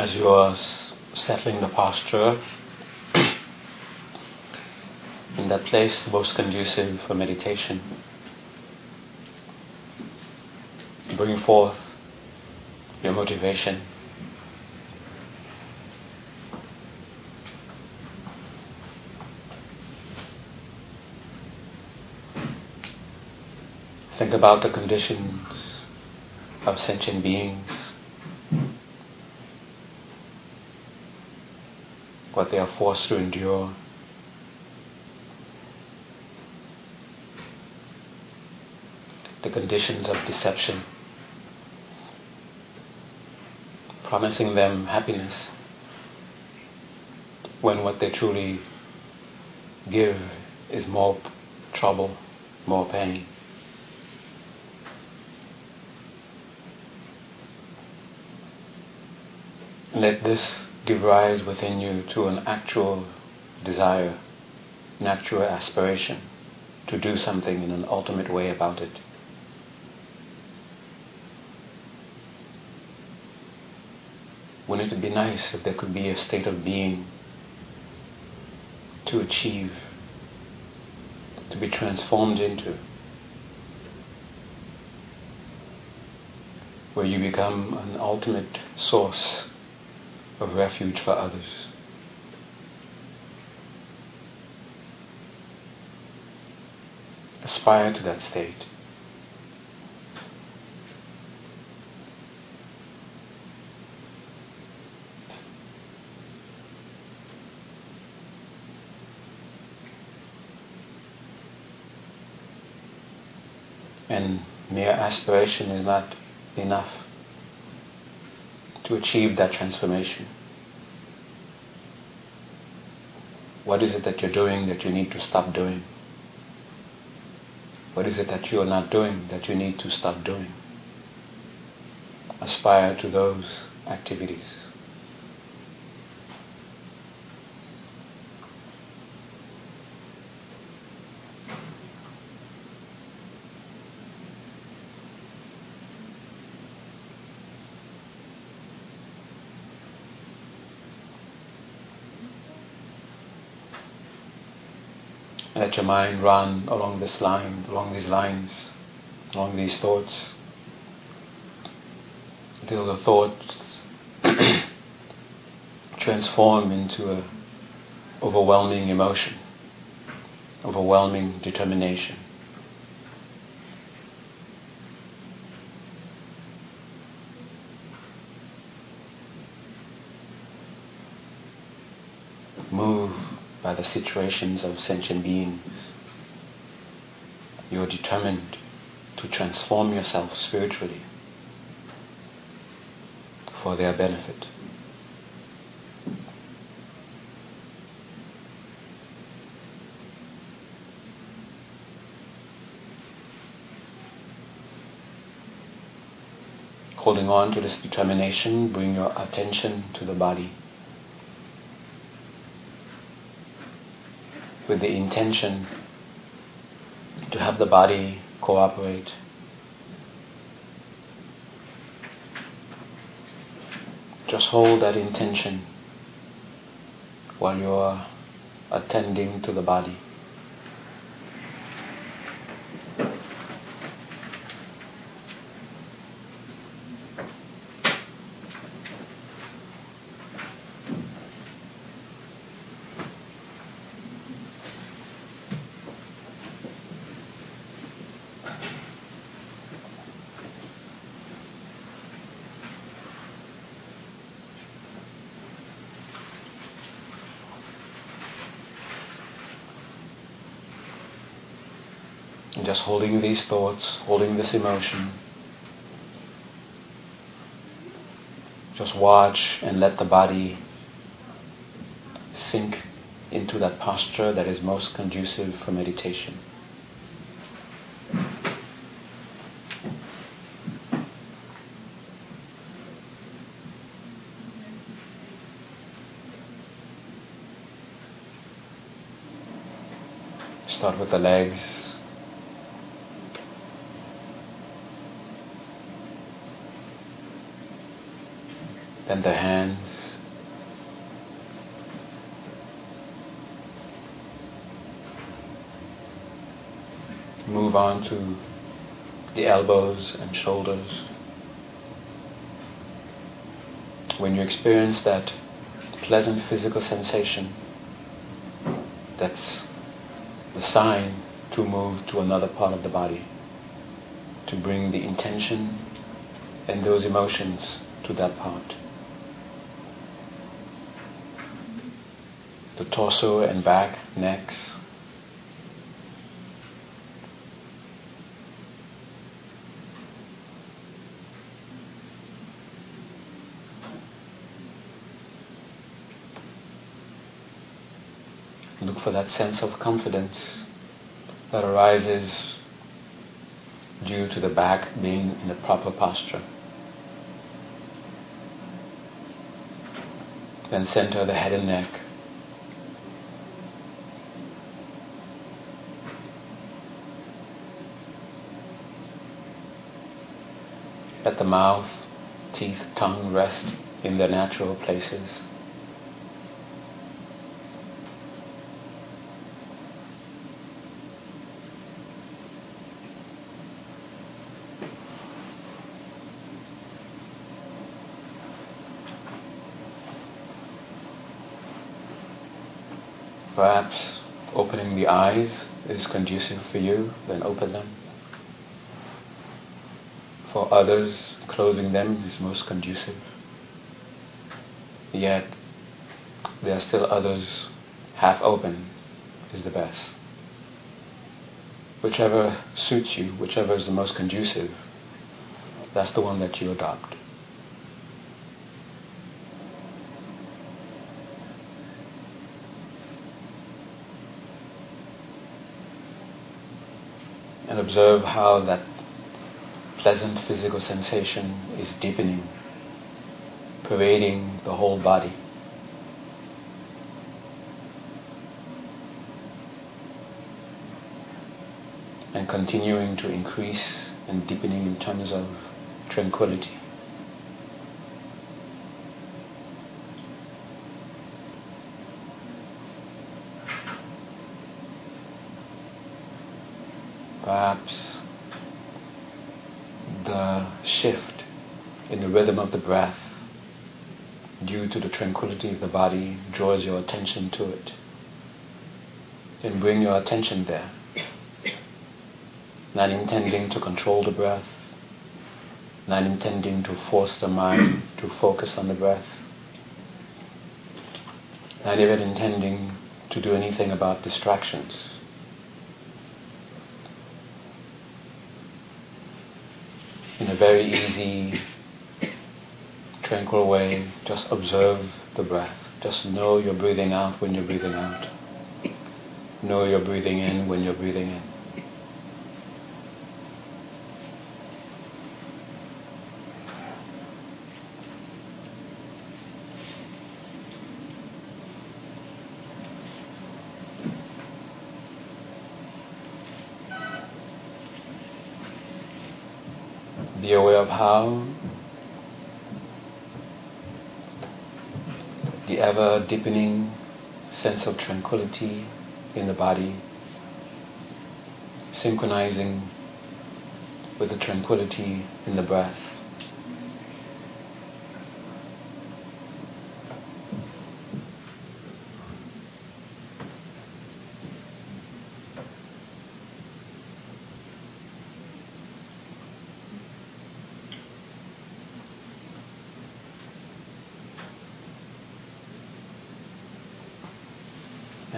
as you are settling the posture in that place most conducive for meditation, bring forth your motivation. Think about the conditions of sentient beings, what they are forced to endure. The conditions of deception, promising them happiness when what they truly give is more trouble, more pain. Let this give rise within you to an actual desire, an actual aspiration to do something in an ultimate way about it. Wouldn't it be nice if there could be a state of being to achieve, to be transformed into, where you become an ultimate source of refuge for others. Aspire to that state. And mere aspiration is not enough to achieve that transformation? What is it that you're doing that you need to stop doing? What is it that you are not doing that you need to stop doing? Aspire to those activities. Let your mind run along this line, along these lines, along these thoughts, until the thoughts transform into a overwhelming emotion, overwhelming determination. Move by the situations of sentient beings. You are determined to transform yourself spiritually for their benefit. Holding on to this determination, bring your attention to the body. With the intention to have the body cooperate. Just hold that intention while you're attending to the body. Holding these thoughts, holding this emotion. Just watch and let the body sink into that posture that is most conducive for meditation. Start with the legs. then the hands. Move on to the elbows and shoulders. When you experience that pleasant physical sensation, that's the sign to move to another part of the body, to bring the intention and those emotions to that part. The torso and back, necks, Look for that sense of confidence that arises due to the back being in the proper posture. Then center the head and neck. Let the mouth, teeth, tongue rest in their natural places. Perhaps opening the eyes is conducive for you, then open them. For others, closing them is most conducive. Yet, there are still others half open is the best. Whichever suits you, whichever is the most conducive, that's the one that you adopt. and observe how that pleasant physical sensation is deepening, pervading the whole body. And continuing to increase and deepening in terms of tranquility. perhaps the shift in the rhythm of the breath due to the tranquility of the body draws your attention to it. Then bring your attention there, not intending to control the breath, not intending to force the mind to focus on the breath, not even intending to do anything about distractions. in a very easy, tranquil way, just observe the breath. Just know you're breathing out when you're breathing out. Know you're breathing in when you're breathing in. be aware of how ever deepening sense of tranquility in the body synchronizing with the tranquility in the breath.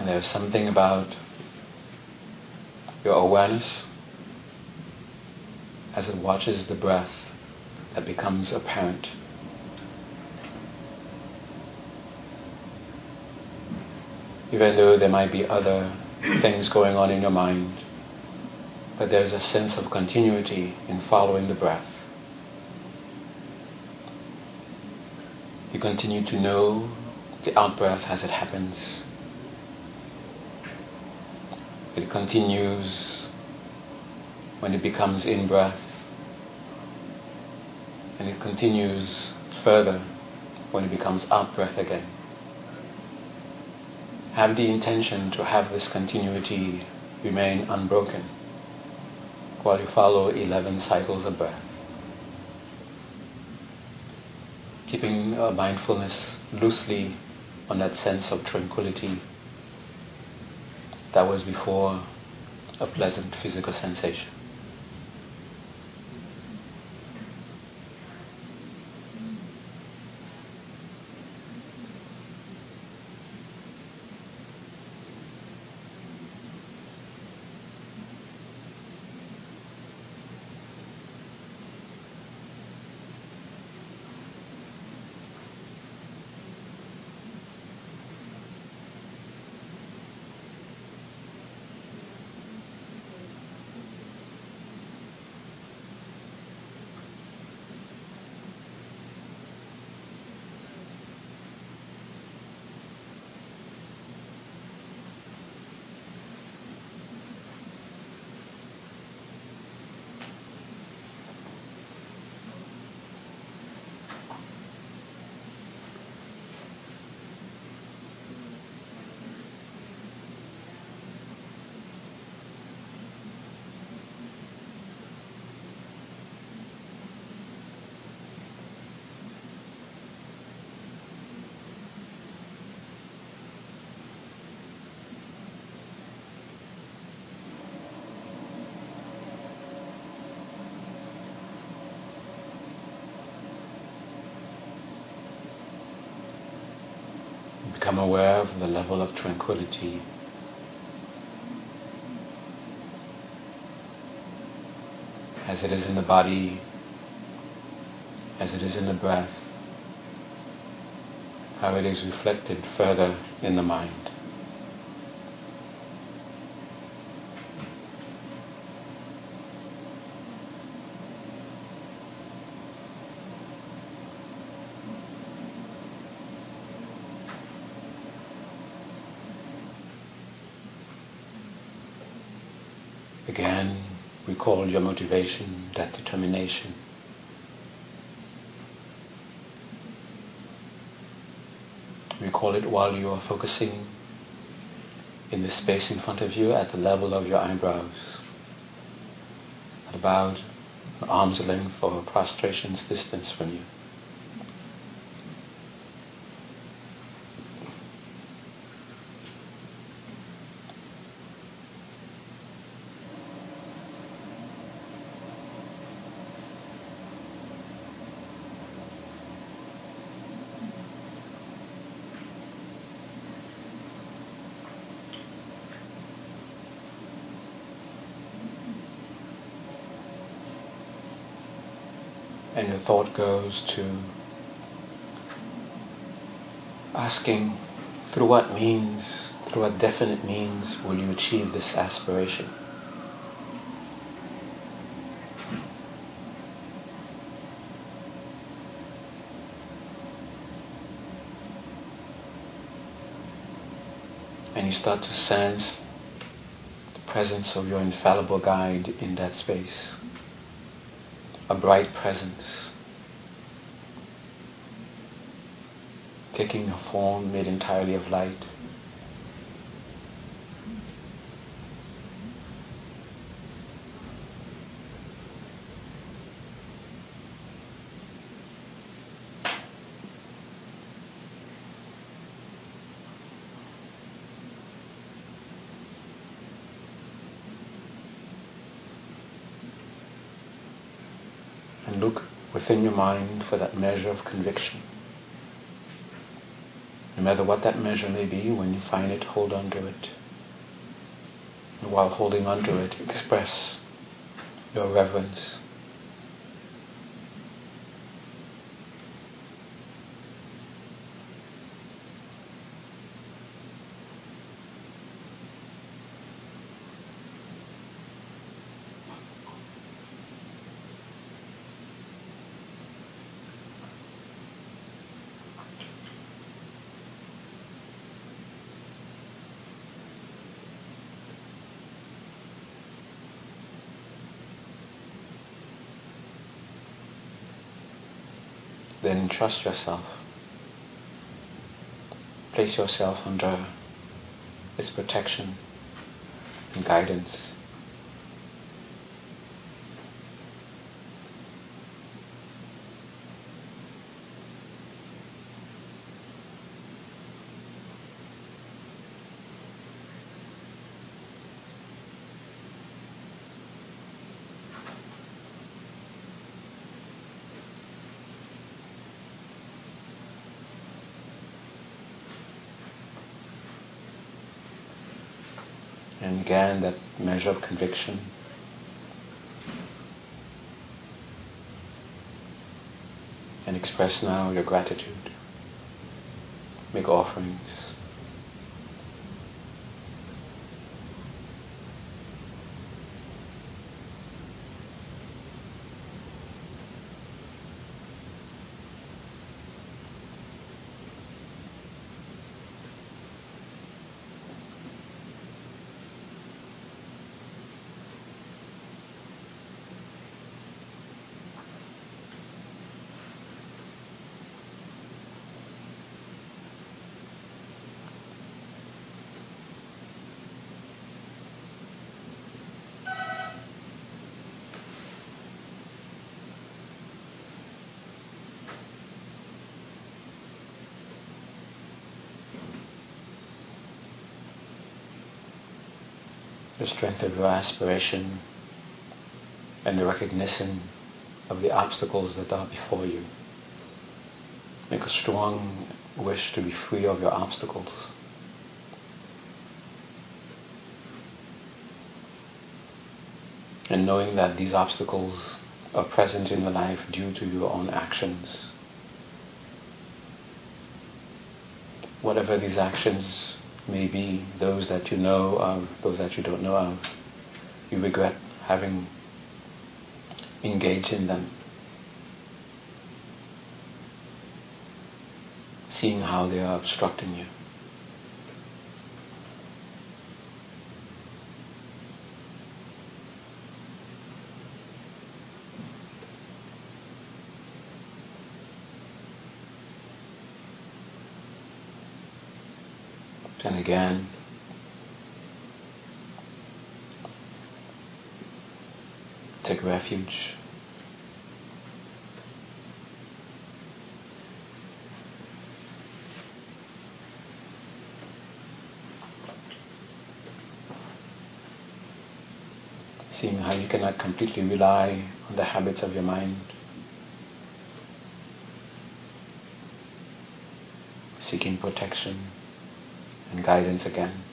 And there's something about your awareness as it watches the breath that becomes apparent. Even though there might be other things going on in your mind, but there's a sense of continuity in following the breath. You continue to know the out breath as it happens. It continues when it becomes in breath, and it continues further when it becomes out breath again. Have the intention to have this continuity remain unbroken. while you follow 11 cycles of breath. Keeping uh, mindfulness loosely on that sense of tranquility that was before a pleasant physical sensation. Become aware of the level of tranquility as it is in the body, as it is in the breath, how it is reflected further in the mind. Again, recall your motivation, that determination. Recall it while you are focusing in the space in front of you at the level of your eyebrows, at about arm's length or prostration's distance from you. And your thought goes to asking through what means, through what definite means will you achieve this aspiration? And you start to sense the presence of your infallible guide in that space a bright presence, taking a form made entirely of light. Within your mind for that measure of conviction. No matter what that measure may be, when you find it, hold on to it. And while holding on to it, express your reverence then trust yourself. Place yourself under its protection and guidance. And again, that measure of conviction. And express now your gratitude. Make offerings. The strength of your aspiration and the recognition of the obstacles that are before you. Make a strong wish to be free of your obstacles. And knowing that these obstacles are present in your life due to your own actions. Whatever these actions may be those that you know of, those that you don't know of. You regret having engaged in them. Seeing how they are obstructing you. And again. Take refuge. Seeing how you cannot completely rely on the habits of your mind. Seeking protection and guidance again,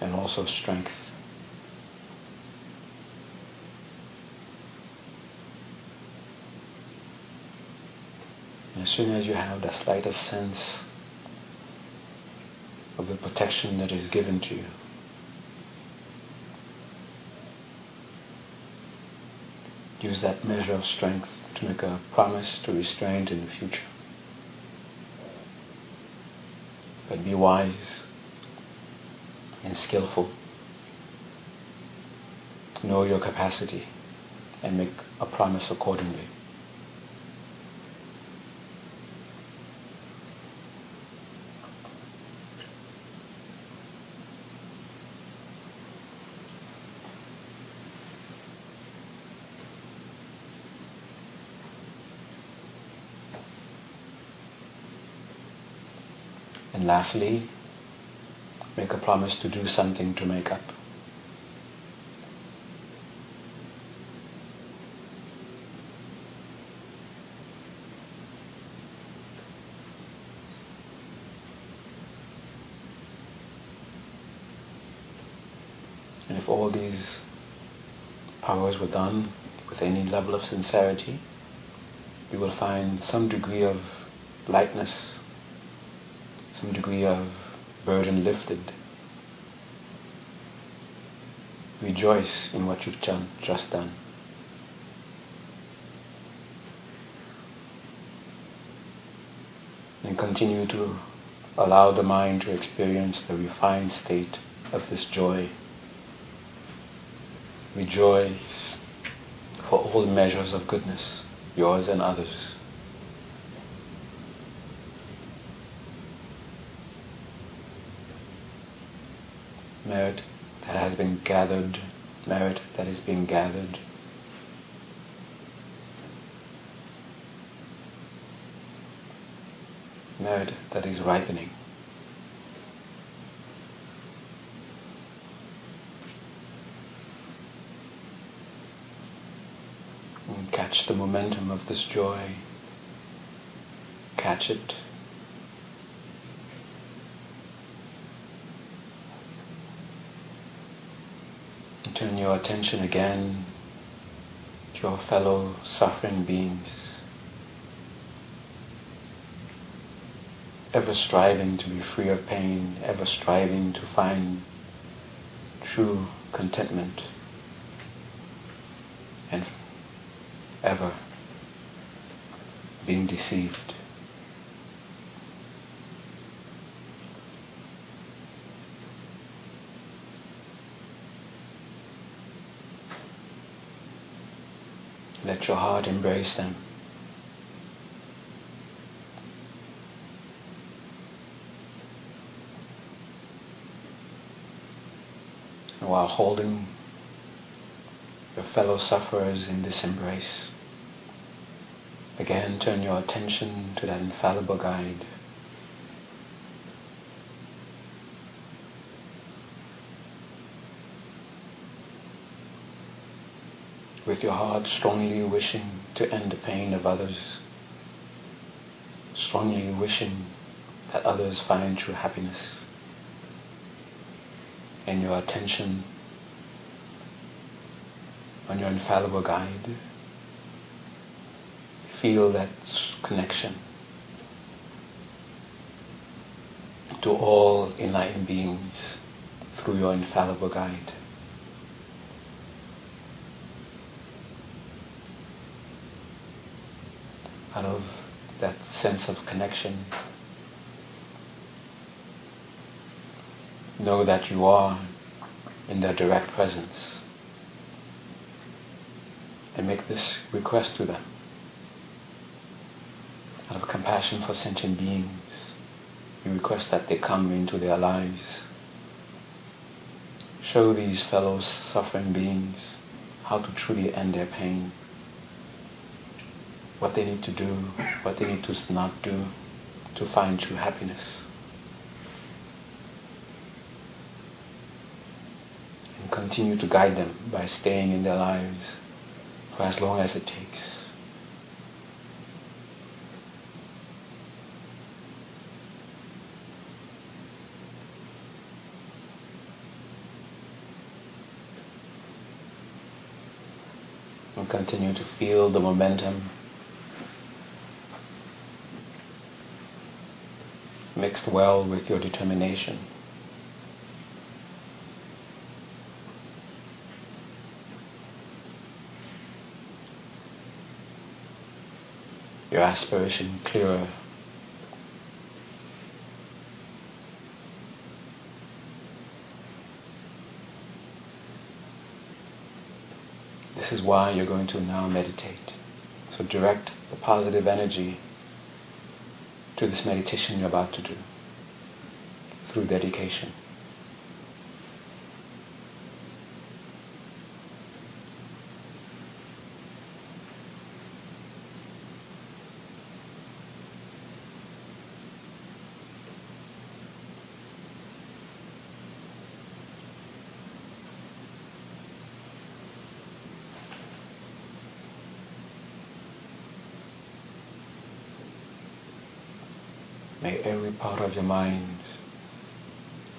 and also strength. And as soon as you have the slightest sense of the protection that is given to you, use that measure of strength to make a promise to restraint in the future. But be wise and skillful. Know your capacity and make a promise accordingly. And lastly, make a promise to do something to make up. And if all these powers were done with any level of sincerity, you will find some degree of lightness some degree of burden lifted. Rejoice in what you've just done. And continue to allow the mind to experience the refined state of this joy. Rejoice for all measures of goodness, yours and others. Merit that has been gathered, merit that is being gathered. Merit that is ripening. And catch the momentum of this joy. Catch it. Your attention again to your fellow suffering beings, ever striving to be free of pain, ever striving to find true contentment, and ever being deceived. Let your heart embrace them. And while holding your fellow sufferers in this embrace, again turn your attention to that infallible guide. With your heart strongly wishing to end the pain of others, strongly wishing that others find true happiness, and your attention on your infallible guide, feel that connection to all enlightened beings through your infallible guide. Out of that sense of connection. Know that you are in their direct presence. And make this request to them. Out of compassion for sentient beings, you request that they come into their lives. Show these fellow suffering beings how to truly end their pain what they need to do, what they need to not do to find true happiness. And continue to guide them by staying in their lives for as long as it takes. And continue to feel the momentum mixed well with your determination. Your aspiration clearer. This is why you're going to now meditate. So direct the positive energy to this meditation you're about to do through dedication. May every part of your mind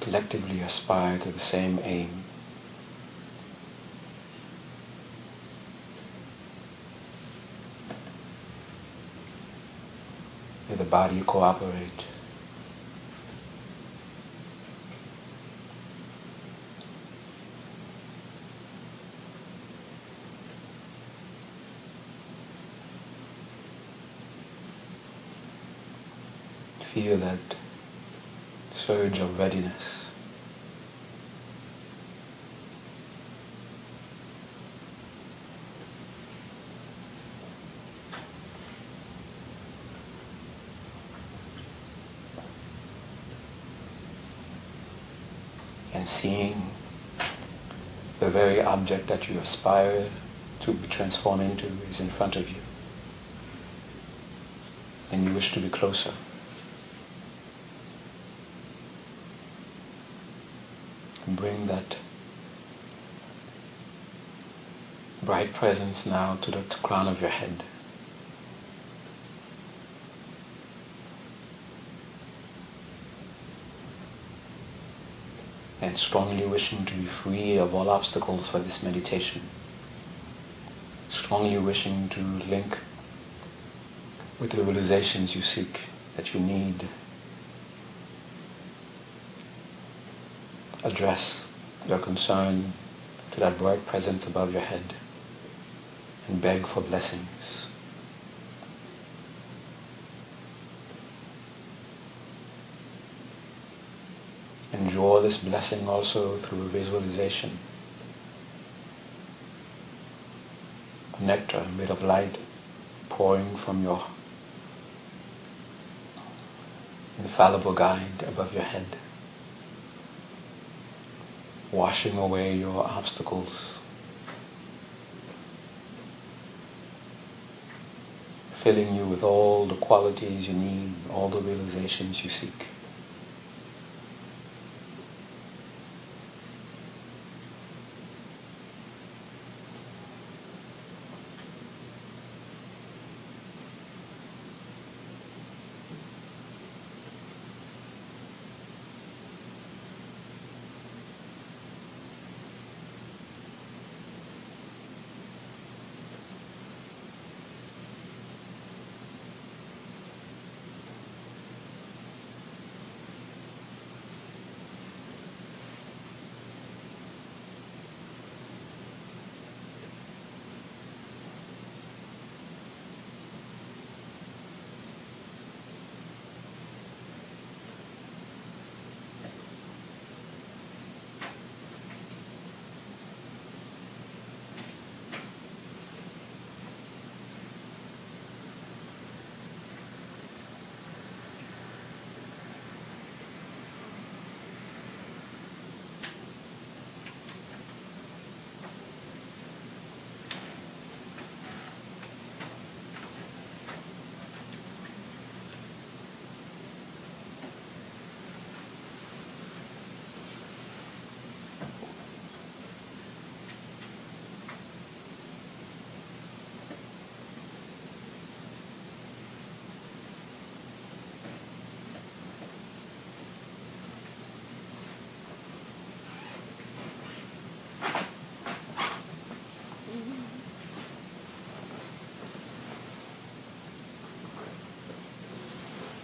collectively aspire to the same aim. May the body cooperate. Feel that surge of readiness. And seeing the very object that you aspire to transform into is in front of you. And you wish to be closer. Bring that bright presence now to the crown of your head. and strongly wishing to be free of all obstacles for this meditation, strongly wishing to link with the realizations you seek, that you need, address your concern to that bright presence above your head and beg for blessings. And draw this blessing also through visualization. Nectar made of light pouring from your infallible guide above your head, washing away your obstacles. Filling you with all the qualities you need, all the realizations you seek.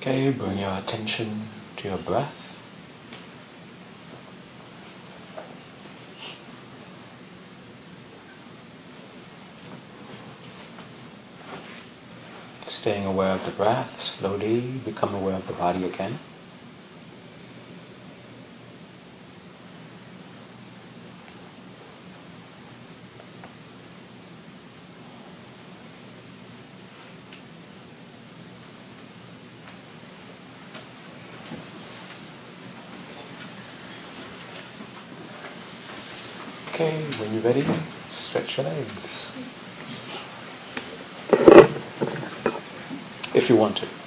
Okay, bring your attention to your breath. Staying aware of the breath, slowly become aware of the body again. Okay, when you're ready, stretch your legs. If you want to.